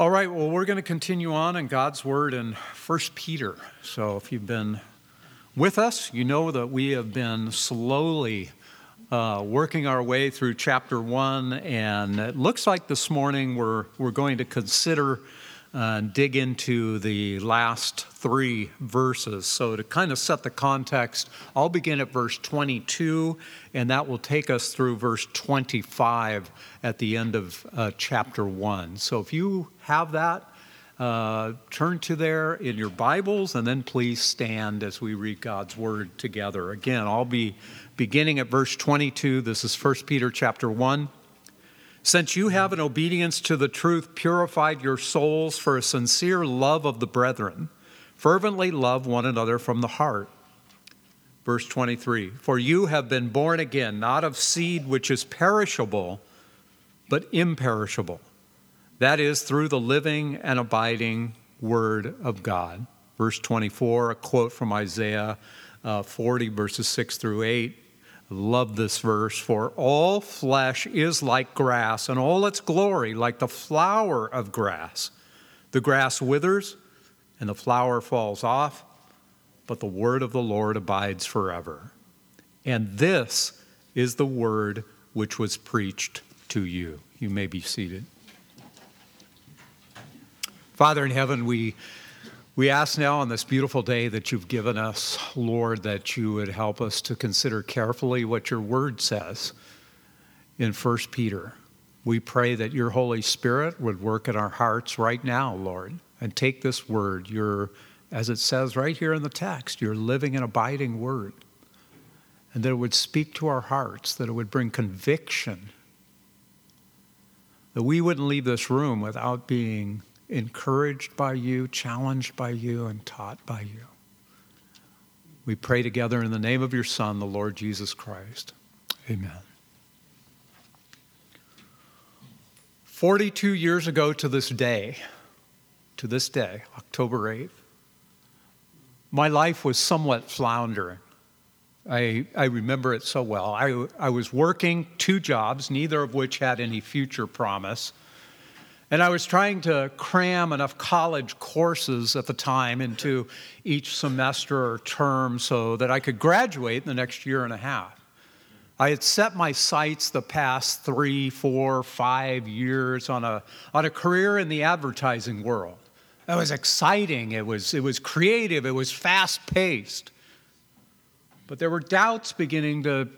All right, well, we're going to continue on in God's Word in 1 Peter. So if you've been with us, you know that we have been slowly uh, working our way through chapter 1, and it looks like this morning we're, we're going to consider uh, dig into the last three verses. So, to kind of set the context, I'll begin at verse 22, and that will take us through verse 25 at the end of uh, chapter 1. So, if you have that, uh, turn to there in your Bibles, and then please stand as we read God's word together. Again, I'll be beginning at verse 22. This is 1 Peter chapter 1. Since you have in obedience to the truth purified your souls for a sincere love of the brethren, fervently love one another from the heart. Verse 23 For you have been born again, not of seed which is perishable, but imperishable. That is, through the living and abiding Word of God. Verse 24, a quote from Isaiah uh, 40, verses 6 through 8 love this verse. For all flesh is like grass, and all its glory like the flower of grass. The grass withers, and the flower falls off, but the word of the Lord abides forever. And this is the word which was preached to you. You may be seated. Father in heaven, we we ask now on this beautiful day that you've given us, Lord, that you would help us to consider carefully what your word says in 1 Peter. We pray that your Holy Spirit would work in our hearts right now, Lord, and take this word, your, as it says right here in the text, your living and abiding word, and that it would speak to our hearts, that it would bring conviction, that we wouldn't leave this room without being encouraged by you, challenged by you, and taught by you. We pray together in the name of your Son, the Lord Jesus Christ. Amen. 42 years ago to this day, to this day, October 8th, my life was somewhat floundering. I, I remember it so well. I, I was working two jobs, neither of which had any future promise. And I was trying to cram enough college courses at the time into each semester or term so that I could graduate in the next year and a half. I had set my sights the past three, four, five years on a, on a career in the advertising world. It was exciting, it was, it was creative, it was fast paced. But there were doubts beginning to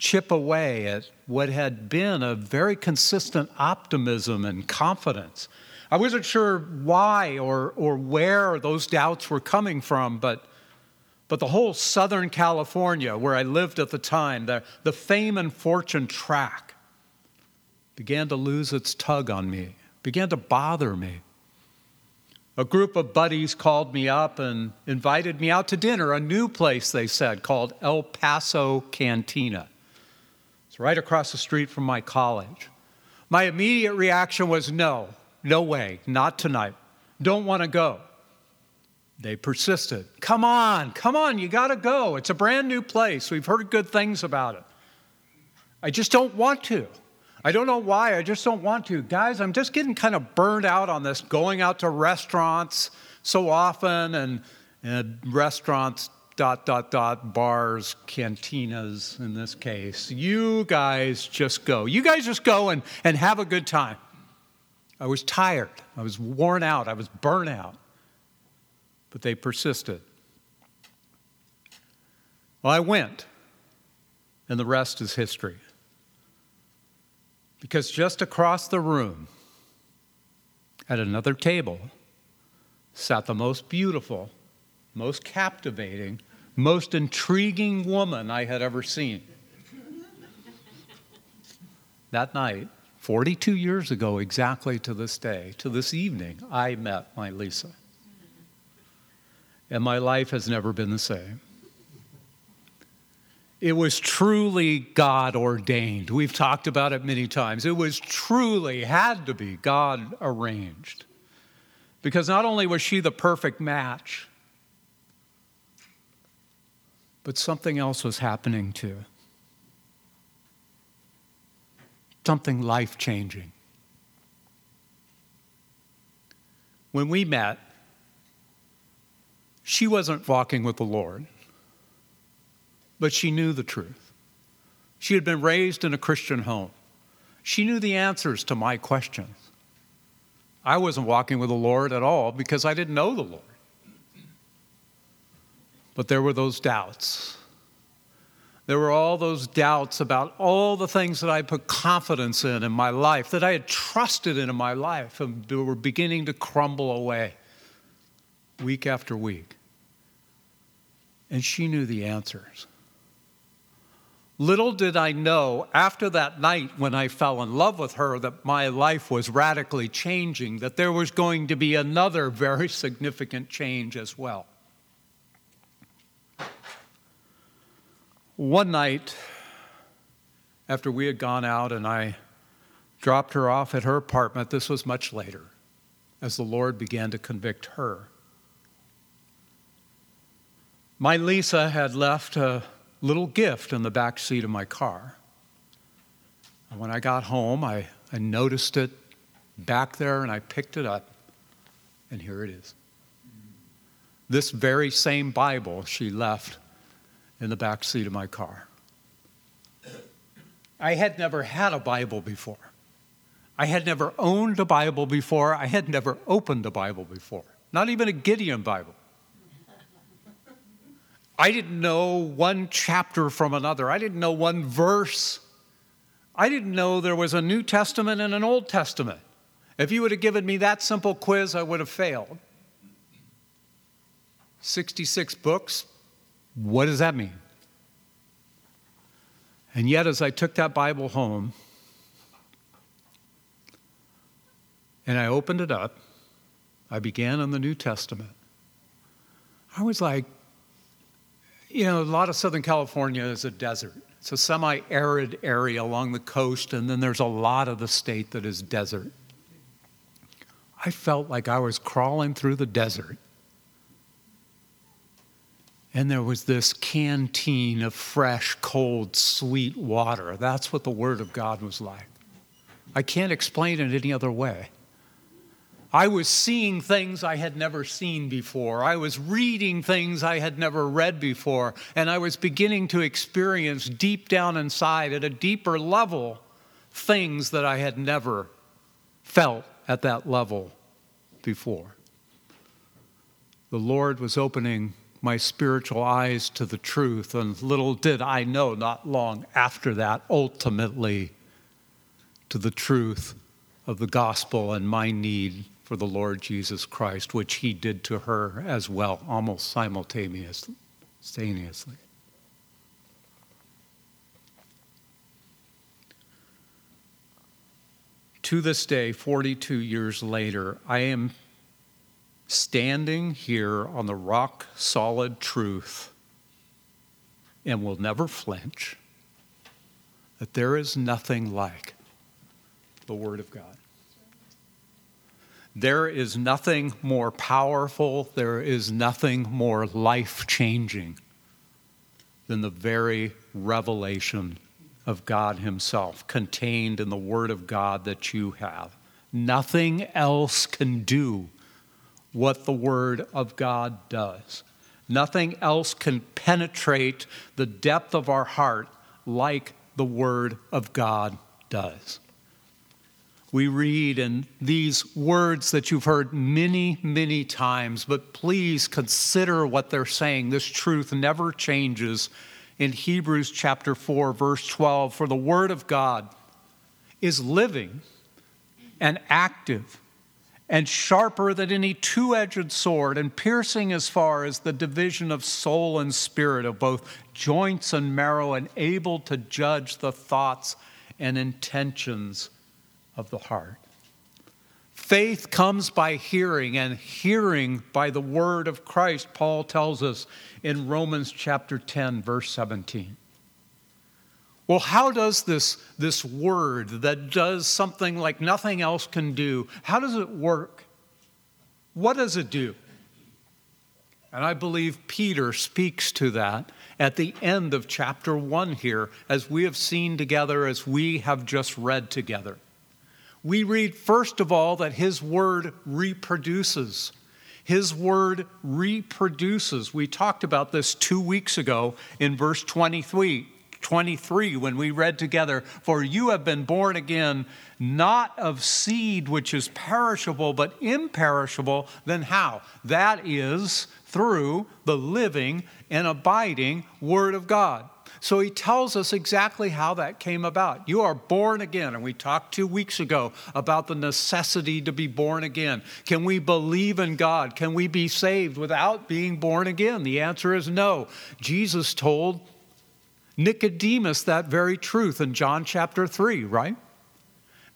chip away at what had been a very consistent optimism and confidence. I wasn't sure why or, or where those doubts were coming from, but, but the whole Southern California, where I lived at the time, the, the fame and fortune track began to lose its tug on me, began to bother me. A group of buddies called me up and invited me out to dinner, a new place, they said, called El Paso Cantina right across the street from my college. My immediate reaction was no, no way, not tonight. Don't want to go. They persisted. Come on, come on, you got to go. It's a brand new place. We've heard good things about it. I just don't want to. I don't know why, I just don't want to. Guys, I'm just getting kind of burned out on this going out to restaurants so often and, and restaurants dot, dot, dot, bars, cantinas in this case. You guys just go. You guys just go and, and have a good time. I was tired. I was worn out. I was burnt out. But they persisted. Well, I went, and the rest is history. Because just across the room, at another table, sat the most beautiful, most captivating, most intriguing woman I had ever seen. that night, 42 years ago, exactly to this day, to this evening, I met my Lisa. And my life has never been the same. It was truly God ordained. We've talked about it many times. It was truly, had to be God arranged. Because not only was she the perfect match, but something else was happening too. Something life changing. when we met, she wasn't walking with the Lord, but she knew the truth. She had been raised in a Christian home. She knew the answers to my questions. I wasn't walking with the Lord at all because I didn't know the Lord. But there were those doubts. There were all those doubts about all the things that I put confidence in in my life, that I had trusted in in my life, and they were beginning to crumble away week after week. And she knew the answers. Little did I know after that night when I fell in love with her that my life was radically changing, that there was going to be another very significant change as well. One night, after we had gone out and I dropped her off at her apartment, this was much later, as the Lord began to convict her. My Lisa had left a little gift in the back seat of my car. And when I got home, I, I noticed it back there and I picked it up, and here it is. This very same Bible she left in the back seat of my car. I had never had a Bible before. I had never owned a Bible before. I had never opened a Bible before, not even a Gideon Bible. I didn't know one chapter from another. I didn't know one verse. I didn't know there was a New Testament and an Old Testament. If you would have given me that simple quiz, I would have failed. 66 books, what does that mean? And yet, as I took that Bible home and I opened it up, I began on the New Testament. I was like, you know, a lot of Southern California is a desert. It's a semi arid area along the coast, and then there's a lot of the state that is desert. I felt like I was crawling through the desert. And there was this canteen of fresh, cold, sweet water. That's what the Word of God was like. I can't explain it any other way. I was seeing things I had never seen before. I was reading things I had never read before. And I was beginning to experience deep down inside, at a deeper level, things that I had never felt at that level before. The Lord was opening my spiritual eyes to the truth, and little did I know, not long after that, ultimately, to the truth of the gospel and my need for the Lord Jesus Christ, which he did to her as well, almost simultaneously. To this day, 42 years later, I am standing here on the rock solid truth and will never flinch that there is nothing like the Word of God. There is nothing more powerful, there is nothing more life changing than the very revelation of God Himself contained in the Word of God that you have. Nothing else can do what the Word of God does. Nothing else can penetrate the depth of our heart like the Word of God does we read in these words that you've heard many, many times, but please consider what they're saying. This truth never changes. In Hebrews chapter 4, verse 12, for the Word of God is living and active and sharper than any two edged sword, and piercing as far as the division of soul and spirit, of both joints and marrow, and able to judge the thoughts and intentions of the heart. Faith comes by hearing, and hearing by the word of Christ, Paul tells us in Romans chapter 10, verse 17. Well, how does this, this word that does something like nothing else can do, how does it work? What does it do? And I believe Peter speaks to that at the end of chapter 1 here, as we have seen together, as we have just read together We read, first of all, that His Word reproduces. His Word reproduces. We talked about this two weeks ago in verse 23. 23 when we read together, For you have been born again, not of seed which is perishable, but imperishable. Then how? That is through the living and abiding Word of God. So he tells us exactly how that came about. You are born again. And we talked two weeks ago about the necessity to be born again. Can we believe in God? Can we be saved without being born again? The answer is no. Jesus told Nicodemus that very truth in John chapter 3, right?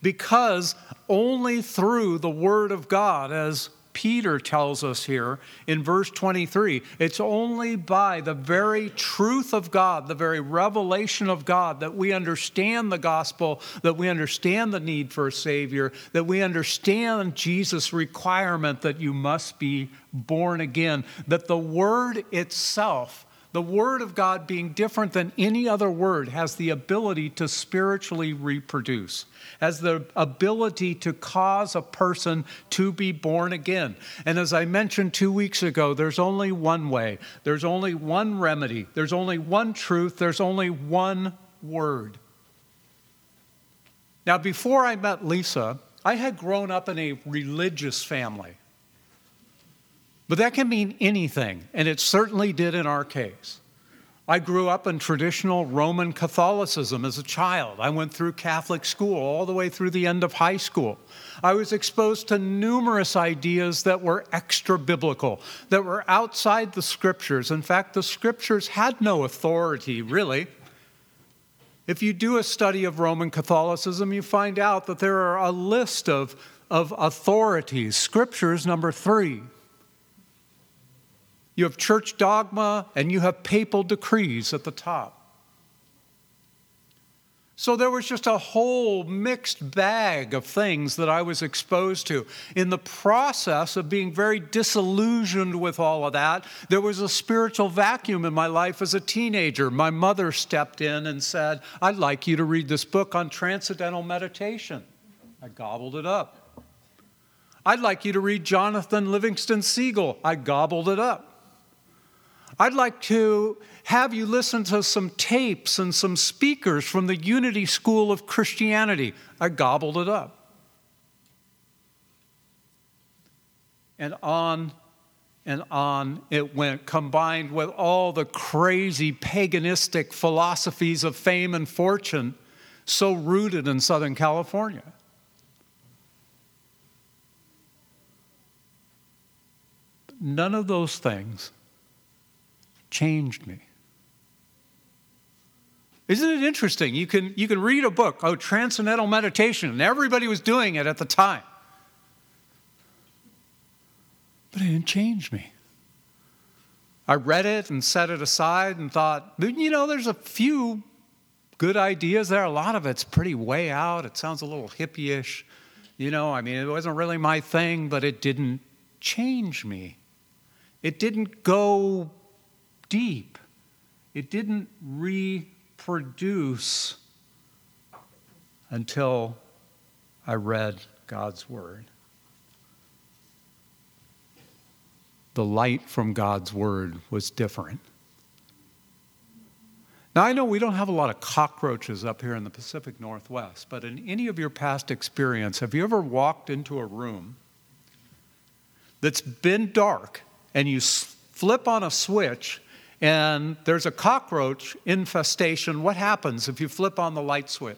Because only through the Word of God, as Peter tells us here in verse 23. It's only by the very truth of God, the very revelation of God, that we understand the gospel, that we understand the need for a Savior, that we understand Jesus' requirement that you must be born again, that the Word itself the Word of God, being different than any other word, has the ability to spiritually reproduce, has the ability to cause a person to be born again. And as I mentioned two weeks ago, there's only one way, there's only one remedy, there's only one truth, there's only one word. Now, before I met Lisa, I had grown up in a religious family. But that can mean anything, and it certainly did in our case. I grew up in traditional Roman Catholicism as a child. I went through Catholic school all the way through the end of high school. I was exposed to numerous ideas that were extra biblical, that were outside the scriptures. In fact, the scriptures had no authority, really. If you do a study of Roman Catholicism, you find out that there are a list of, of authorities. Scriptures, number three. You have church dogma and you have papal decrees at the top. So there was just a whole mixed bag of things that I was exposed to. In the process of being very disillusioned with all of that, there was a spiritual vacuum in my life as a teenager. My mother stepped in and said, I'd like you to read this book on transcendental meditation. I gobbled it up. I'd like you to read Jonathan Livingston Seagull. I gobbled it up. I'd like to have you listen to some tapes and some speakers from the Unity School of Christianity. I gobbled it up. And on and on it went, combined with all the crazy paganistic philosophies of fame and fortune so rooted in Southern California. None of those things changed me. Isn't it interesting? You can, you can read a book, oh, Transcendental Meditation, and everybody was doing it at the time. But it didn't change me. I read it and set it aside and thought, you know, there's a few good ideas there. A lot of it's pretty way out. It sounds a little hippie-ish. You know, I mean, it wasn't really my thing, but it didn't change me. It didn't go deep. It didn't reproduce until I read God's Word. The light from God's Word was different. Now, I know we don't have a lot of cockroaches up here in the Pacific Northwest, but in any of your past experience, have you ever walked into a room that's been dark and you flip on a switch and there's a cockroach infestation, what happens if you flip on the light switch?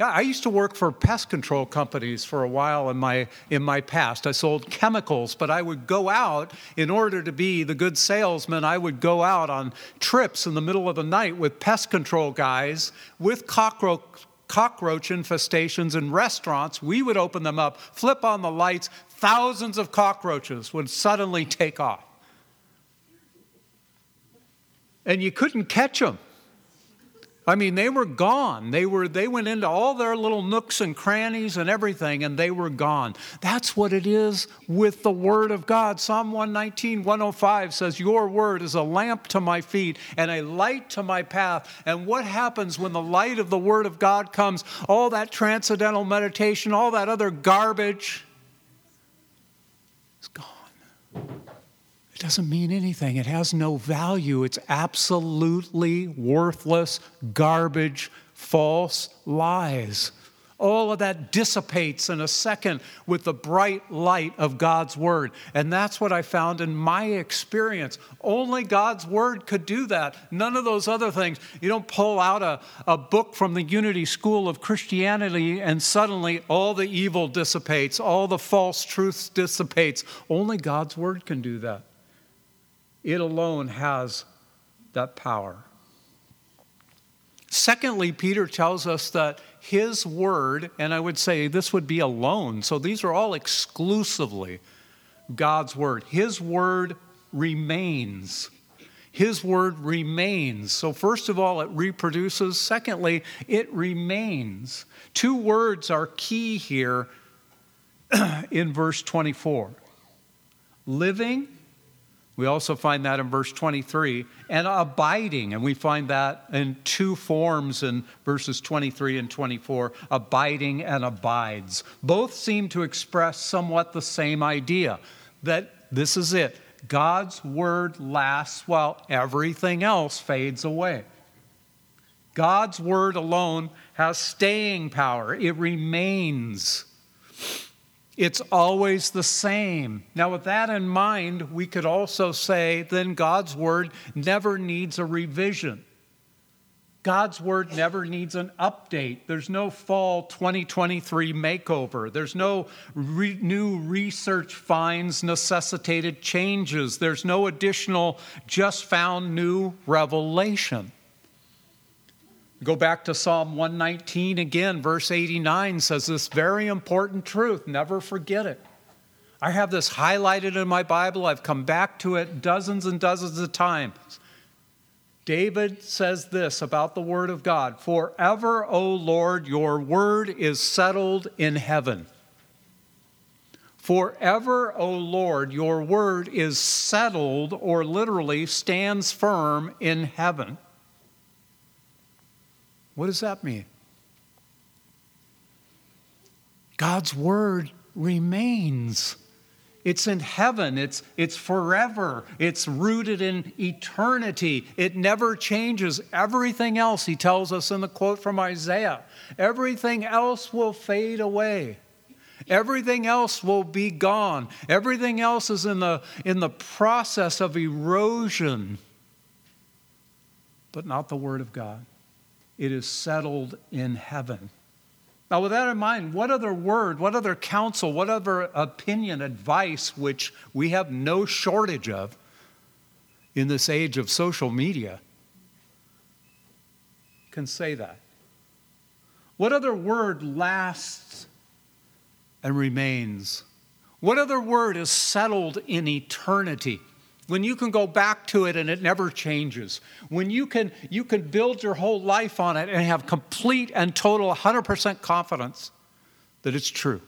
Yeah, I used to work for pest control companies for a while in my, in my past. I sold chemicals, but I would go out, in order to be the good salesman, I would go out on trips in the middle of the night with pest control guys with cockroach, cockroach infestations in restaurants. We would open them up, flip on the lights, thousands of cockroaches would suddenly take off and you couldn't catch them. I mean, they were gone. They, were, they went into all their little nooks and crannies and everything, and they were gone. That's what it is with the Word of God. Psalm 119, 105 says, Your Word is a lamp to my feet and a light to my path. And what happens when the light of the Word of God comes? All that transcendental meditation, all that other garbage is gone. It doesn't mean anything. It has no value. It's absolutely worthless, garbage, false lies. All of that dissipates in a second with the bright light of God's Word. And that's what I found in my experience. Only God's Word could do that. None of those other things. You don't pull out a, a book from the Unity School of Christianity and suddenly all the evil dissipates, all the false truths dissipates. Only God's Word can do that. It alone has that power. Secondly, Peter tells us that his word, and I would say this would be alone, so these are all exclusively God's word. His word remains. His word remains. So, first of all, it reproduces. Secondly, it remains. Two words are key here in verse 24 living we also find that in verse 23, and abiding. And we find that in two forms in verses 23 and 24 abiding and abides. Both seem to express somewhat the same idea that this is it. God's word lasts while everything else fades away. God's word alone has staying power, it remains. It's always the same. Now, with that in mind, we could also say then God's word never needs a revision. God's word never needs an update. There's no fall 2023 makeover. There's no re- new research finds necessitated changes. There's no additional just found new revelation. Go back to Psalm 119 again, verse 89 says this very important truth. Never forget it. I have this highlighted in my Bible. I've come back to it dozens and dozens of times. David says this about the Word of God Forever, O Lord, your Word is settled in heaven. Forever, O Lord, your Word is settled, or literally stands firm in heaven. What does that mean? God's word remains. It's in heaven. It's, it's forever. It's rooted in eternity. It never changes. Everything else, he tells us in the quote from Isaiah, everything else will fade away. Everything else will be gone. Everything else is in the, in the process of erosion, but not the Word of God it is settled in heaven. Now, with that in mind, what other word, what other counsel, what other opinion, advice, which we have no shortage of in this age of social media, can say that? What other word lasts and remains? What other word is settled in eternity? When you can go back to it and it never changes, when you can, you can build your whole life on it and have complete and total 100% confidence that it's true.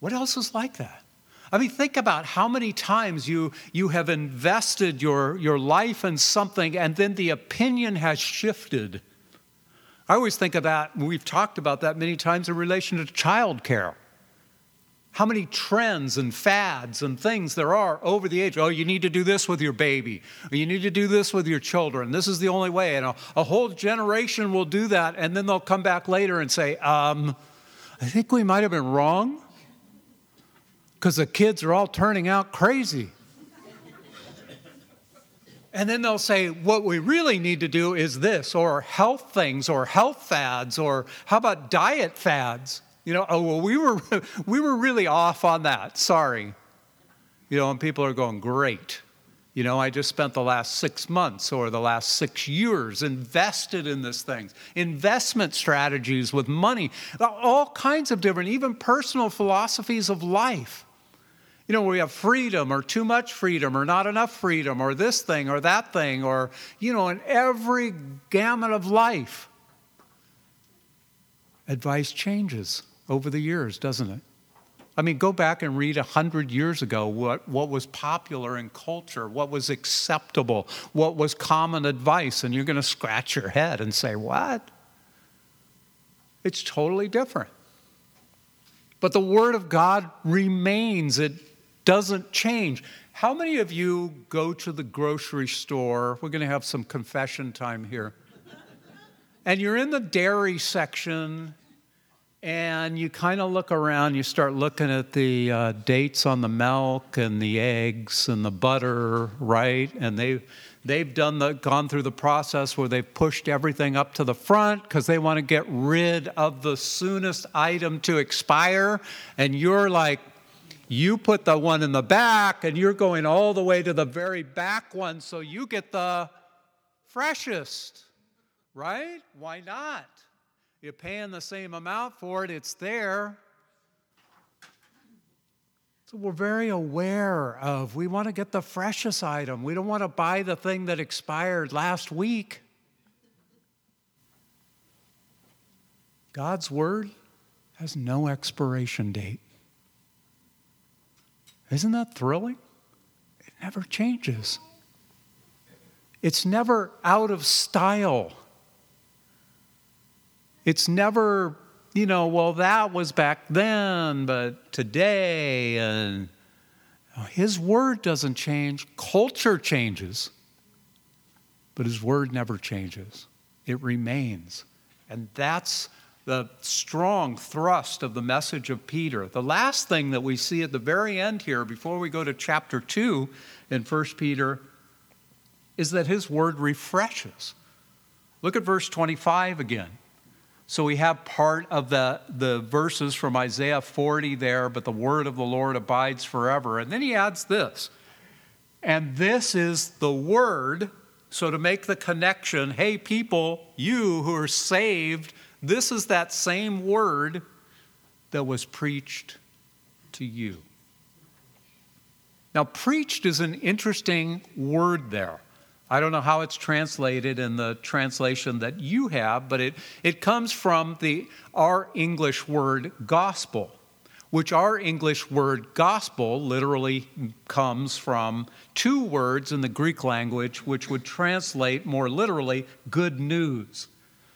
What else is like that? I mean, think about how many times you, you have invested your, your life in something and then the opinion has shifted. I always think about, we've talked about that many times in relation to childcare. How many trends and fads and things there are over the age? Oh, you need to do this with your baby. You need to do this with your children. This is the only way. And a, a whole generation will do that, and then they'll come back later and say, um, I think we might have been wrong because the kids are all turning out crazy. And then they'll say, what we really need to do is this, or health things, or health fads, or how about diet fads? You know, oh, well, we were, we were really off on that. Sorry. You know, and people are going, great. You know, I just spent the last six months or the last six years invested in this thing. Investment strategies with money, all kinds of different, even personal philosophies of life you know, we have freedom or too much freedom or not enough freedom or this thing or that thing or, you know, in every gamut of life. Advice changes over the years, doesn't it? I mean, go back and read a hundred years ago what, what was popular in culture, what was acceptable, what was common advice, and you're going to scratch your head and say, What? It's totally different. But the Word of God remains, it doesn't change. How many of you go to the grocery store? We're going to have some confession time here. and you're in the dairy section and you kind of look around, you start looking at the uh, dates on the milk and the eggs and the butter, right? And they, they've done the, gone through the process where they've pushed everything up to the front because they want to get rid of the soonest item to expire. And you're like, you put the one in the back and you're going all the way to the very back one so you get the freshest, right? Why not? You're paying the same amount for it, it's there. So we're very aware of we want to get the freshest item. We don't want to buy the thing that expired last week. God's word has no expiration date. Isn't that thrilling? It never changes. It's never out of style. It's never, you know, well, that was back then, but today, and his word doesn't change. Culture changes, but his word never changes. It remains. And that's the strong thrust of the message of Peter. The last thing that we see at the very end here, before we go to chapter 2 in 1 Peter, is that his word refreshes. Look at verse 25 again. So we have part of the, the verses from Isaiah 40 there, but the word of the Lord abides forever. And then he adds this, and this is the word. So to make the connection, hey, people, you who are saved, this is that same word that was preached to you. Now, preached is an interesting word there. I don't know how it's translated in the translation that you have, but it, it comes from the, our English word gospel, which our English word gospel literally comes from two words in the Greek language, which would translate more literally good news.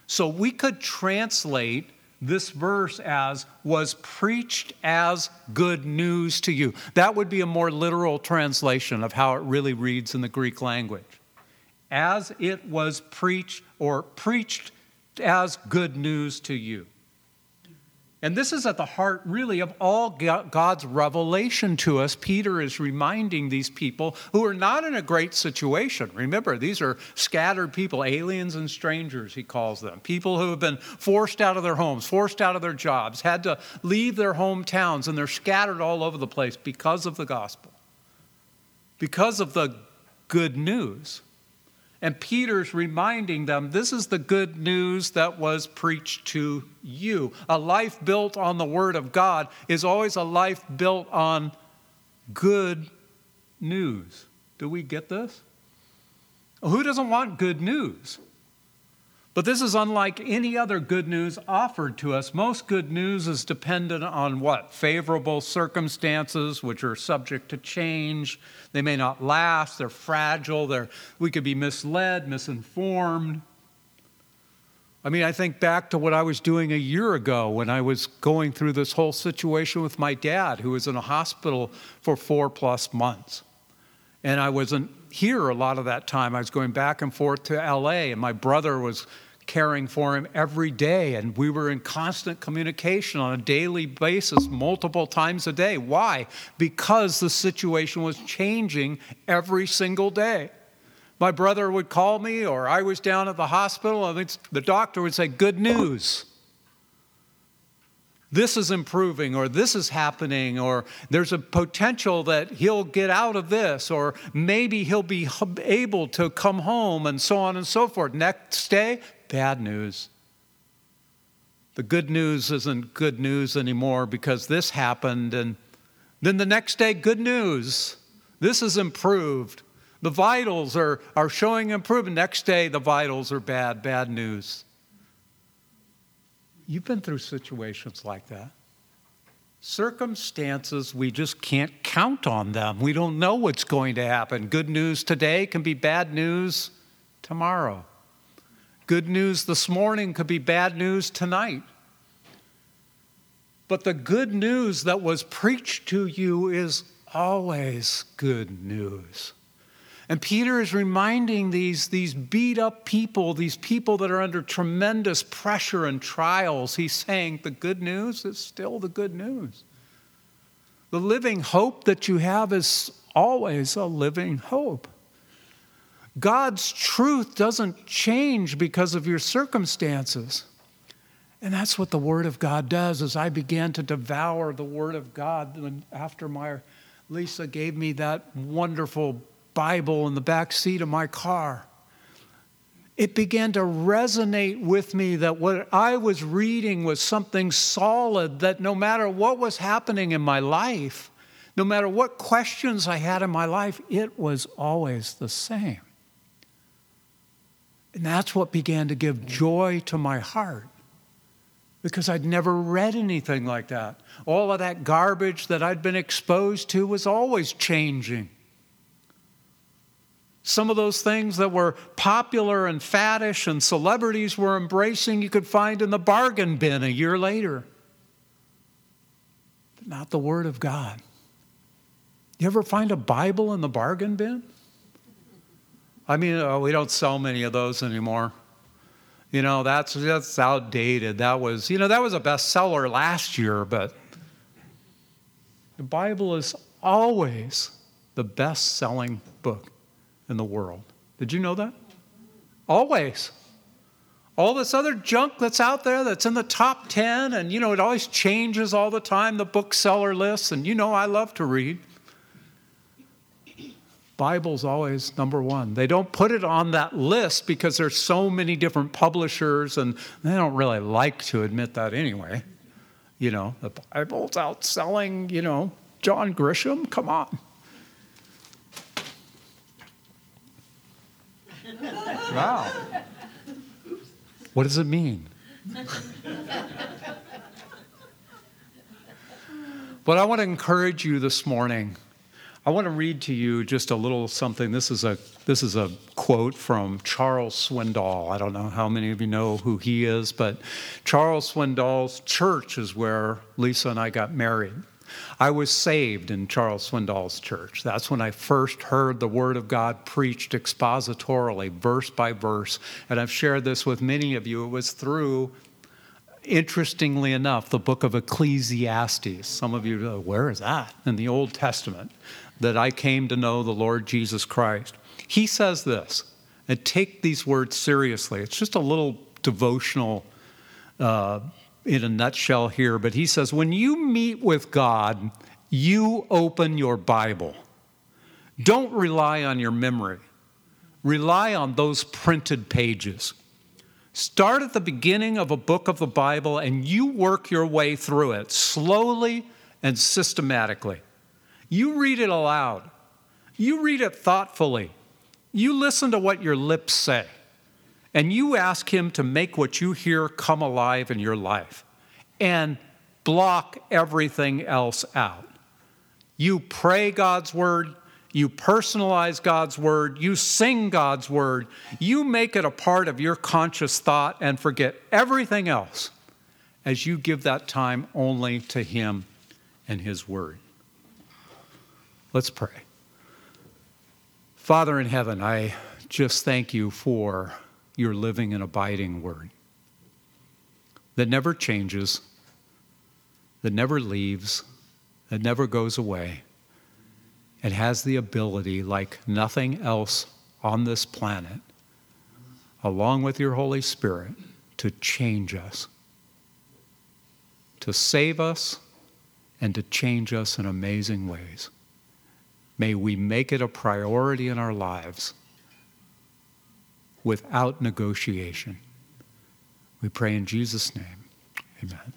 So we could translate this verse as was preached as good news to you. That would be a more literal translation of how it really reads in the Greek language as it was preached or preached as good news to you. And this is at the heart, really, of all God's revelation to us. Peter is reminding these people who are not in a great situation. Remember, these are scattered people, aliens and strangers, he calls them. People who have been forced out of their homes, forced out of their jobs, had to leave their hometowns, and they're scattered all over the place because of the gospel, because of the good news. And Peter's reminding them this is the good news that was preached to you. A life built on the Word of God is always a life built on good news. Do we get this? Who doesn't want good news? But this is unlike any other good news offered to us. Most good news is dependent on what? Favorable circumstances, which are subject to change. They may not last, they're fragile, they're, we could be misled, misinformed. I mean, I think back to what I was doing a year ago when I was going through this whole situation with my dad, who was in a hospital for four plus months. And I wasn't here a lot of that time. I was going back and forth to LA, and my brother was caring for him every day. And we were in constant communication on a daily basis, multiple times a day. Why? Because the situation was changing every single day. My brother would call me, or I was down at the hospital, and the doctor would say, Good news. This is improving, or this is happening, or there's a potential that he'll get out of this, or maybe he'll be able to come home, and so on and so forth. Next day, bad news. The good news isn't good news anymore because this happened and Then the next day, good news. This is improved. The vitals are, are showing improvement. Next day, the vitals are bad, bad news. You've been through situations like that. Circumstances, we just can't count on them. We don't know what's going to happen. Good news today can be bad news tomorrow. Good news this morning could be bad news tonight. But the good news that was preached to you is always good news. And Peter is reminding these, these beat up people, these people that are under tremendous pressure and trials, he's saying the good news is still the good news. The living hope that you have is always a living hope. God's truth doesn't change because of your circumstances. And that's what the Word of God does. As I began to devour the Word of God, after my Lisa gave me that wonderful Bible in the back seat of my car, it began to resonate with me that what I was reading was something solid, that no matter what was happening in my life, no matter what questions I had in my life, it was always the same. And that's what began to give joy to my heart because I'd never read anything like that. All of that garbage that I'd been exposed to was always changing. Some of those things that were popular and faddish and celebrities were embracing, you could find in the bargain bin a year later. But not the Word of God. You ever find a Bible in the bargain bin? I mean, oh, we don't sell many of those anymore. You know, that's, that's outdated. That was, you know, that was a bestseller last year, but the Bible is always the best selling book in the world. Did you know that? Always. All this other junk that's out there that's in the top 10, and you know, it always changes all the time, the bookseller lists, and you know, I love to read. Bible's always number one. They don't put it on that list because there's so many different publishers and they don't really like to admit that anyway. You know, the Bible's outselling, you know, John Grisham, come on. Wow. What does it mean? but I want to encourage you this morning I want to read to you just a little something. This is a this is a quote from Charles Swindoll. I don't know how many of you know who he is, but Charles Swindoll's church is where Lisa and I got married. I was saved in Charles Swindoll's church. That's when I first heard the Word of God preached expositorily, verse by verse. And I've shared this with many of you. It was through interestingly enough, the book of Ecclesiastes. Some of you know, where is that? In the Old Testament that I came to know the Lord Jesus Christ. He says this, and take these words seriously. It's just a little devotional uh, in a nutshell here, but he says, when you meet with God, you open your Bible. Don't rely on your memory, rely on those printed pages. Start at the beginning of a book of the Bible and you work your way through it slowly and systematically. You read it aloud. You read it thoughtfully. You listen to what your lips say. And you ask Him to make what you hear come alive in your life and block everything else out. You pray God's word. You personalize God's word. You sing God's word. You make it a part of your conscious thought and forget everything else as you give that time only to Him and His word. Let's pray. Father in heaven, I just thank you for your living and abiding word that never changes, that never leaves, that never goes away. It has the ability, like nothing else on this planet, along with your Holy Spirit, to change us, to save us, and to change us in amazing ways. May we make it a priority in our lives without negotiation. We pray in Jesus' name. Amen.